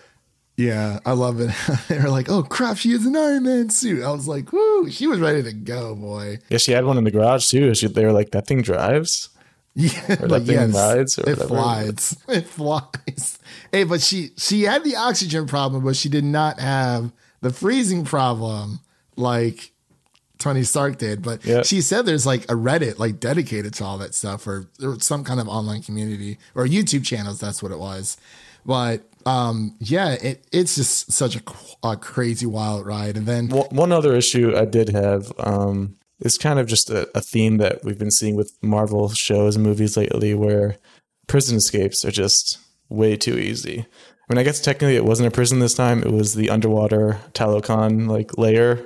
Yeah, I love it. they were like, "Oh crap, she has an Iron Man suit." I was like, "Woo!" She was ready to go, boy. Yeah, she had one in the garage too. She, they were like, "That thing drives." Yeah, Or that thing rides or it whatever. flies. It flies. Hey, but she she had the oxygen problem, but she did not have the freezing problem like Tony Stark did. But Yeah. she said there's like a Reddit like dedicated to all that stuff, or, or some kind of online community or YouTube channels. That's what it was. But um, yeah, it it's just such a, a crazy wild ride. And then One one other issue I did have um, is kind of just a, a theme that we've been seeing with Marvel shows and movies lately, where prison escapes are just way too easy. I mean, I guess technically it wasn't a prison this time; it was the underwater Talokan like layer,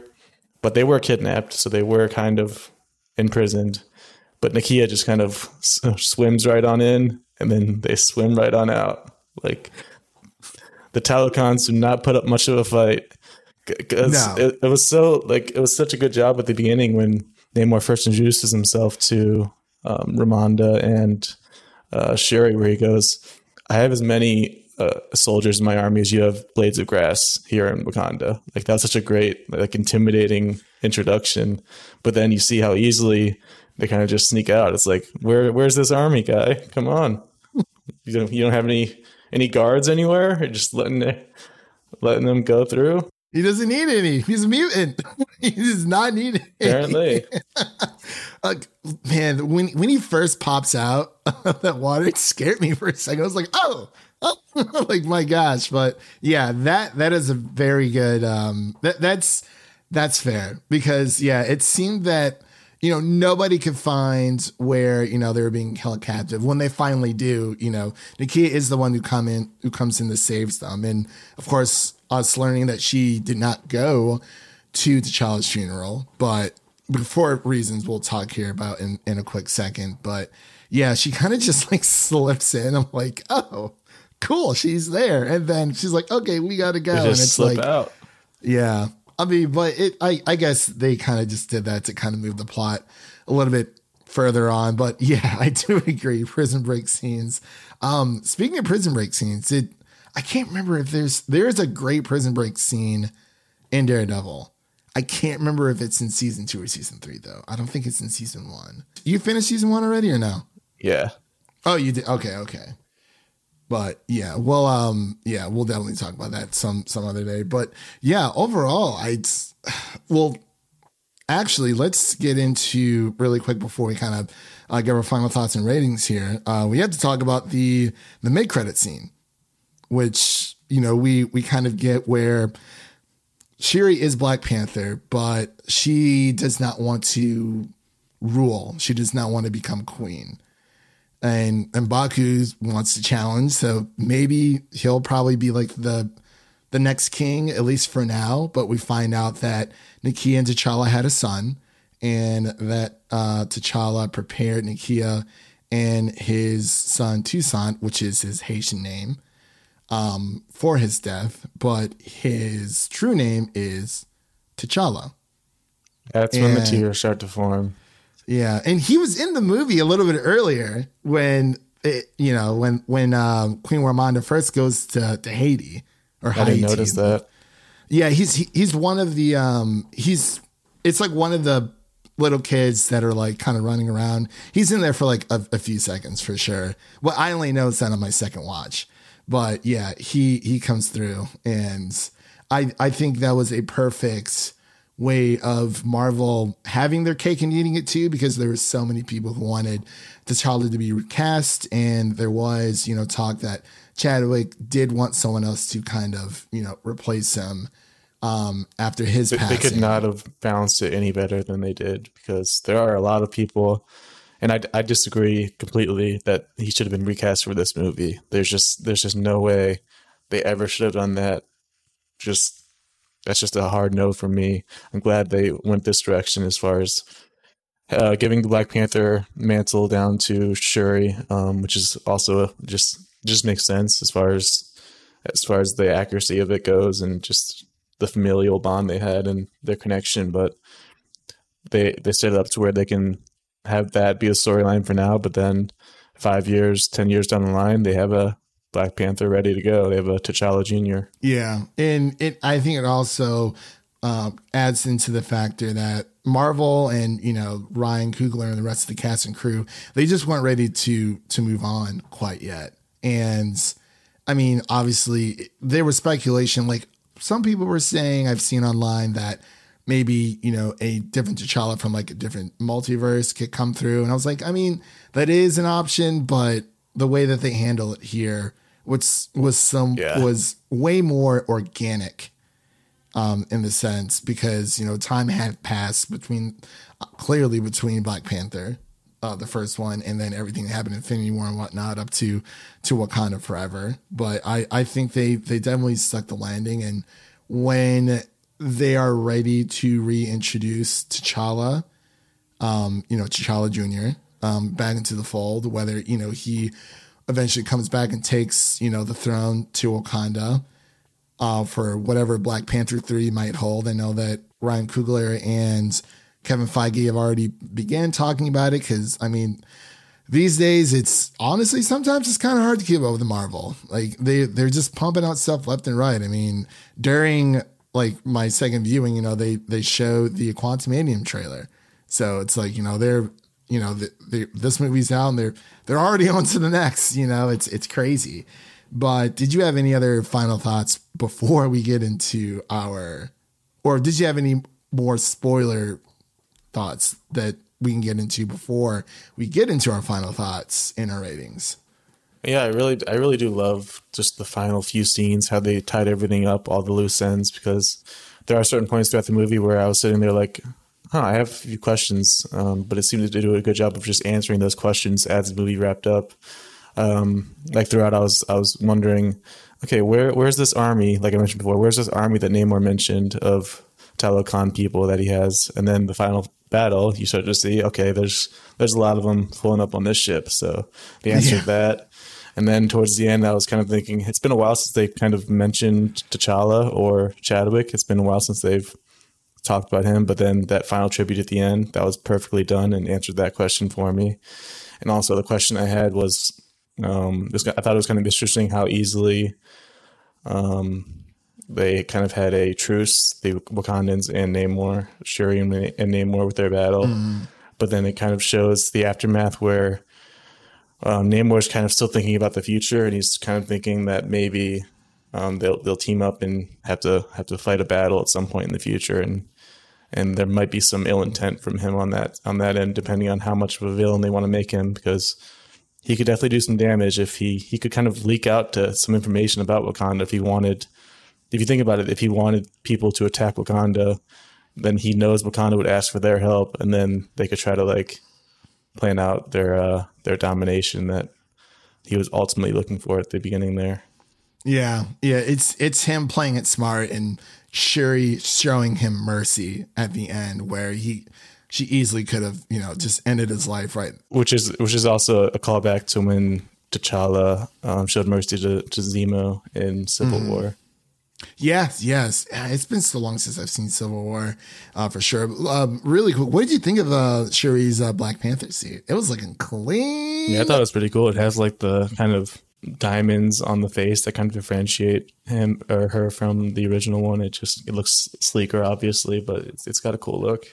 but they were kidnapped, so they were kind of imprisoned. But Nakia just kind of swims right on in, and then they swim right on out. Like the Talokans do not put up much of a fight. No. it, it was so like it was such a good job at the beginning when Namor first introduces himself to um, Ramonda and uh, Shuri, where he goes, "I have as many uh, soldiers in my army as you have blades of grass here in Wakanda." Like that's such a great, like intimidating introduction. But then you see how easily they kind of just sneak out. It's like, where where's this army guy? Come on, you don't you don't have any any guards anywhere? You're just letting it, letting them go through. He doesn't need any. He's a mutant. he does not need any. Apparently. Like, man, when when he first pops out of that water, it scared me for a second. I was like, oh, oh like my gosh. But yeah, that that is a very good um that that's that's fair because yeah, it seemed that you know nobody could find where you know they were being held captive. When they finally do, you know, Nakia is the one who come in who comes in to saves them, and of course, us learning that she did not go to T'Challa's funeral, but for reasons we'll talk here about in, in a quick second. But yeah, she kind of just like slips in. I'm like, oh, cool, she's there. And then she's like, okay, we gotta go. And it's slip like, out. yeah. I mean, but it I, I guess they kind of just did that to kind of move the plot a little bit further on. But yeah, I do agree. Prison break scenes. Um, speaking of prison break scenes, it I can't remember if there's there's a great prison break scene in Daredevil. I can't remember if it's in season two or season three though. I don't think it's in season one. You finished season one already or no? Yeah. Oh, you did. Okay, okay. But yeah, well, um, yeah, we'll definitely talk about that some some other day. But yeah, overall, I well, actually, let's get into really quick before we kind of uh, give our final thoughts and ratings here. Uh, we have to talk about the the mid credit scene, which you know we we kind of get where Shuri is Black Panther, but she does not want to rule. She does not want to become queen and Mbaku wants to challenge, so maybe he'll probably be like the the next king, at least for now. But we find out that Nakia and T'Challa had a son, and that uh, T'Challa prepared Nakia and his son Toussaint, which is his Haitian name, um, for his death. But his true name is T'Challa. That's when the tears start to form. Yeah, and he was in the movie a little bit earlier when it, you know when when um, Queen Ramonda first goes to, to Haiti or I Haiti. didn't notice that. Yeah, he's he, he's one of the um he's it's like one of the little kids that are like kind of running around. He's in there for like a, a few seconds for sure. Well, I only noticed that on my second watch, but yeah, he he comes through, and I I think that was a perfect way of Marvel having their cake and eating it too, because there were so many people who wanted the T'Challa to be recast, and there was you know talk that Chadwick did want someone else to kind of you know replace him um, after his They, they could not have balanced it any better than they did because there are a lot of people, and I, I disagree completely that he should have been recast for this movie. There's just there's just no way they ever should have done that. Just that's just a hard no for me. I'm glad they went this direction as far as uh, giving the Black Panther mantle down to Shuri, um, which is also just just makes sense as far as as far as the accuracy of it goes, and just the familial bond they had and their connection. But they they set it up to where they can have that be a storyline for now, but then five years, ten years down the line, they have a Black Panther ready to go. They have a T'Challa Jr. Yeah, and it I think it also um, adds into the factor that Marvel and you know Ryan Coogler and the rest of the cast and crew they just weren't ready to to move on quite yet. And I mean, obviously there was speculation. Like some people were saying, I've seen online that maybe you know a different T'Challa from like a different multiverse could come through, and I was like, I mean, that is an option, but the way that they handle it here, which was some Yeah. was way more organic um, in the sense because you know time had passed between uh, clearly between Black Panther, uh, the first one, and then everything that happened in Infinity War and whatnot up to to Wakanda Forever. But I I think they they definitely stuck the landing, and when they are ready to reintroduce T'Challa, um, you know T'Challa Junior, um, back into the fold, whether you know he eventually comes back and takes you know the throne to Wakanda uh, for whatever Black Panther 3 might hold. I know that Ryan Coogler and Kevin Feige have already began talking about it because, I mean, these days it's honestly sometimes it's kind of hard to keep up with Marvel. Like they they're just pumping out stuff left and right. I mean, during like my second viewing, you know, they they showed the Quantumania trailer. So it's like, you know, they're you know, the, the, this movie's out and they're they're already on to the next, you know, it's it's crazy. But did you have any other final thoughts before we get into our or did you have any more spoiler thoughts that we can get into before we get into our final thoughts in our ratings. Yeah, I really, I really do love just the final few scenes, how they tied everything up, all the loose ends, because there are certain points throughout the movie where I was sitting there like, huh, I have a few questions, um, but it seemed to do a good job of just answering those questions as the movie wrapped up. Um, like throughout, I was, I was wondering, okay, where, where's this army? Like I mentioned before, where's this army that Namor mentioned of Talokan people that he has? And then the final battle, you start to see, okay, there's there's a lot of them pulling up on this ship. So they answered yeah. that. And then towards the end, I was kind of thinking, it's been a while since they kind of mentioned T'Challa or Chadwick. It's been a while since they've talked about him. But then that final tribute at the end, that was perfectly done and answered that question for me. And also the question I had was, um, this, I thought it was kind of interesting how easily um, they kind of had a truce, the Wakandans and Namor, Shuri and, and Namor with their battle. Mm-hmm. But then it kind of shows the aftermath where um, is kind of still thinking about the future, and he's kind of thinking that maybe um, they'll they'll team up and have to have to fight a battle at some point in the future, and and there might be some ill intent from him on that on that end, depending on how much of a villain they want to make him, because he could definitely do some damage if he he could kind of leak out to some information about Wakanda if he wanted if you think about it, if he wanted people to attack Wakanda, then he knows Wakanda would ask for their help, and then they could try to like plan out their uh, their domination that he was ultimately looking for at the beginning there. Yeah, yeah, it's it's him playing it smart and Shuri showing him mercy at the end, where he she easily could have you know just ended his life right. Which is which is also a callback to when T'Challa um, showed mercy to, to Zemo in Civil mm. War. Yes, yes. It's been so long since I've seen Civil War, uh, for sure. Um, really cool. What did you think of uh, Shuri's uh, Black Panther suit? It was looking clean. Yeah, I thought it was pretty cool. It has like the kind of diamonds on the face that kind of differentiate him or her from the original one. It just it looks sleeker, obviously, but it's, it's got a cool look.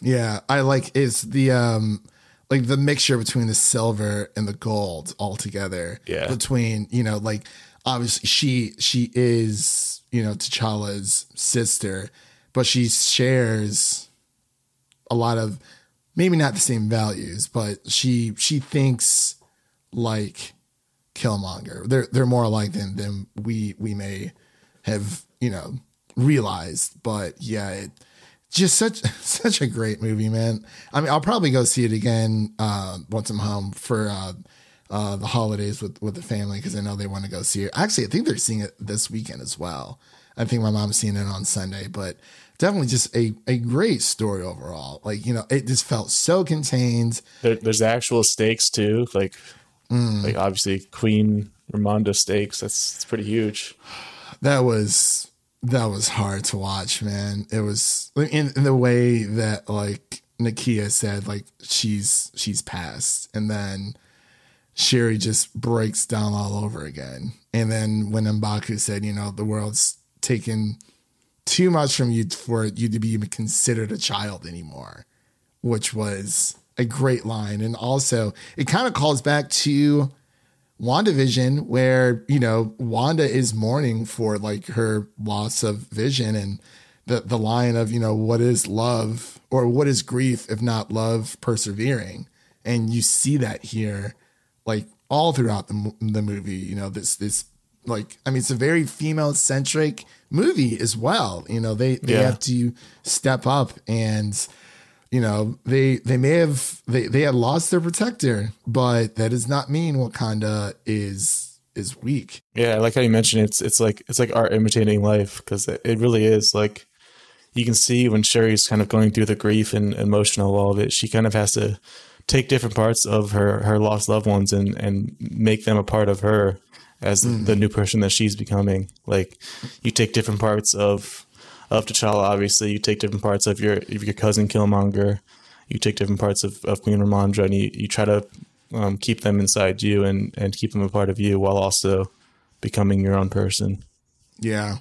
Yeah, I like is the um like the mixture between the silver and the gold all together. Yeah, between you know like obviously she she is you know, T'Challa's sister, but she shares a lot of maybe not the same values, but she she thinks like Killmonger. They're they're more alike than than we we may have, you know, realized. But yeah, it just such such a great movie, man. I mean, I'll probably go see it again uh, once I'm home for uh, uh, the holidays with with the family because I know they want to go see it. Actually, I think they're seeing it this weekend as well. I think my mom's seeing it on Sunday, but definitely just a, a great story overall. Like, you know, it just felt so contained. There, there's actual stakes too. Like, mm. like obviously Queen Ramonda stakes. That's, that's pretty huge. That was, that was hard to watch, man. It was in, in the way that like Nakia said, like she's, she's passed. And then, Shuri just breaks down all over again. And then when Mbaku said, you know, the world's taken too much from you for you to be even considered a child anymore, which was a great line. And also, it kind of calls back to WandaVision, where, you know, Wanda is mourning for like her loss of vision and the, the line of, you know, what is love or what is grief if not love persevering? And you see that here like all throughout the the movie. You know, this this like I mean, it's a very female centric movie as well. You know, they they yeah. have to step up and you know they they may have they they had lost their protector, but that does not mean Wakanda is is weak. Yeah, like how you mentioned, it's it's like it's like art imitating life because it, it really is like you can see when Shuri's kind of going through the grief and emotional all of it, she kind of has to take different parts of her her lost loved ones and and make them a part of her as mm. the new person that she's becoming. Like you take different parts of of T'Challa. Obviously, you take different parts of your of your cousin Killmonger. You take different parts of, of Queen Ramonda, and you, you try to um, keep them inside you and and keep them a part of you while also becoming your own person. Yeah,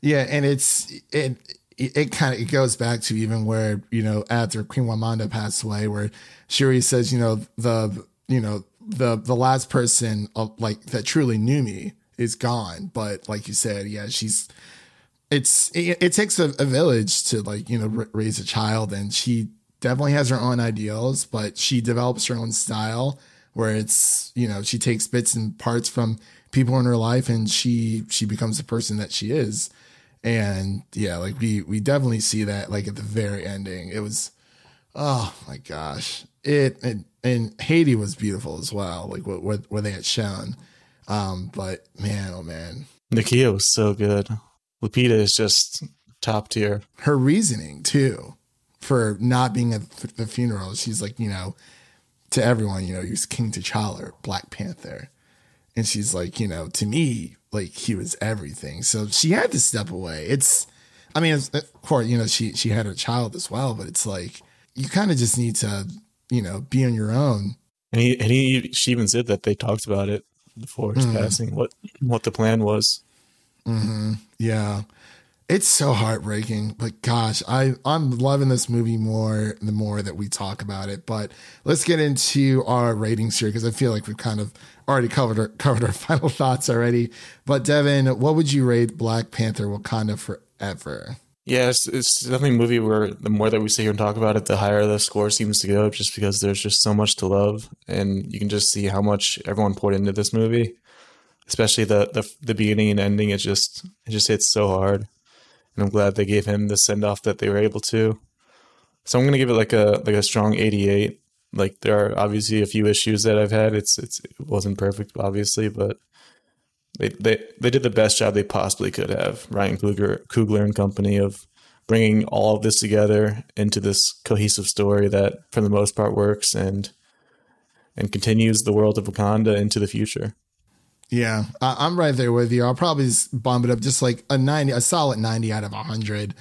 yeah, and it's it it, it kind of it goes back to even where you know after Queen Ramonda passed away, where Shuri says, you know the you know the the last person of, uh, like that truly knew me is gone, but like you said, yeah, she's it's it, it takes a, a, village to like you know r- raise a child, and she definitely has her own ideals, but she develops her own style where it's you know she takes bits and parts from people in her life and she she becomes the person that she is and yeah, like we we definitely see that like at the very ending. It was oh my gosh. It and, Haiti was beautiful as well, like what what they had shown. Um, but man, oh man. Nakia was so good. Lupita is just top tier. Her reasoning too for not being at the funeral, she's like, you know, to everyone, you know, he was King T'Challa, Black Panther. And she's like, you know, to me, like he was everything. So she had to step away. It's, I mean, of course, you know, she she had her child as well, but it's like you kind of just need to, you know, be on your own. And he and he she even said that they talked about it before his mm. passing, what what the plan was. Mm-hmm. Yeah, it's so heartbreaking. But gosh, I I'm loving this movie more the more that we talk about it. But let's get into our ratings here because I feel like we've kind of already covered our, covered our final thoughts already. But Devin, what would you rate Black Panther: Wakanda Forever? Yeah, it's, it's definitely a movie where the more that we sit here and talk about it, the higher the score seems to go, just because there's just so much to love, and you can just see how much everyone poured into this movie, especially the the, the beginning and ending. It just it just hits so hard, and I'm glad they gave him the send off that they were able to. So I'm gonna give it like a like a strong 88 like there are obviously a few issues that I've had. It's it's it wasn't perfect, obviously, but they they they did the best job they possibly could have. Ryan Coogler, Coogler and company of bringing all of this together into this cohesive story that, for the most part, works and and continues the world of Wakanda into the future. Yeah, I'm right there with you. I'll probably bump it up just like a 90, a solid 90 out of 100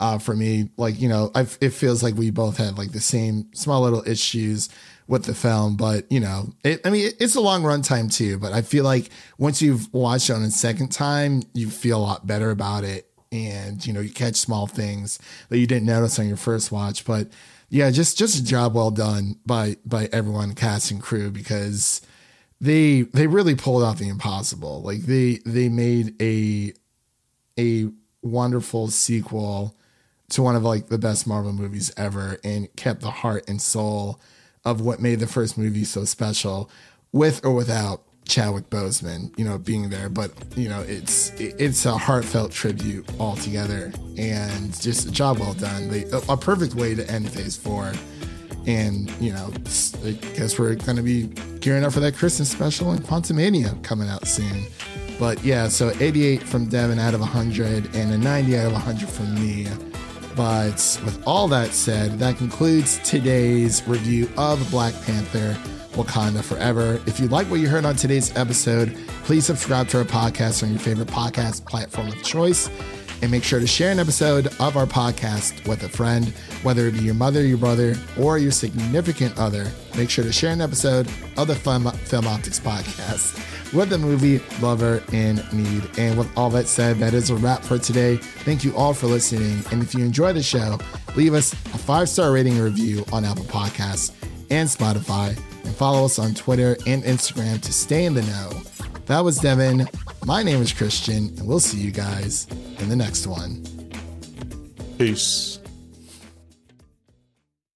uh, for me. Like, you know, I've, it feels like we both had like the same small little issues with the film, but you know, it, I mean, it's a long run time too, but I feel like once you've watched it on a second time, you feel a lot better about it. And, you know, you catch small things that you didn't notice on your first watch, but yeah, just, just a job well done by, by everyone, cast and crew, because they, they really pulled off the impossible. Like they, they made a, a wonderful sequel to one of like the best Marvel movies ever and kept the heart and soul of what made the first movie so special with or without Chadwick Boseman, you know, being there, but you know, it's it's a heartfelt tribute altogether, and just a job well done. They, a perfect way to end Phase Four, and you know, I guess we're going to be gearing up for that Christmas special and Quantumania coming out soon. But yeah, so 88 from Devin out of 100, and a 90 out of 100 from me. But with all that said, that concludes today's review of Black Panther Wakanda Forever. If you like what you heard on today's episode, please subscribe to our podcast on your favorite podcast platform of choice. And make sure to share an episode of our podcast with a friend, whether it be your mother, your brother, or your significant other. Make sure to share an episode of the Film, Film Optics podcast with a movie lover in need. And with all that said, that is a wrap for today. Thank you all for listening. And if you enjoy the show, leave us a five star rating review on Apple Podcasts and Spotify. And follow us on Twitter and Instagram to stay in the know. That was Devin. My name is Christian, and we'll see you guys in the next one. Peace.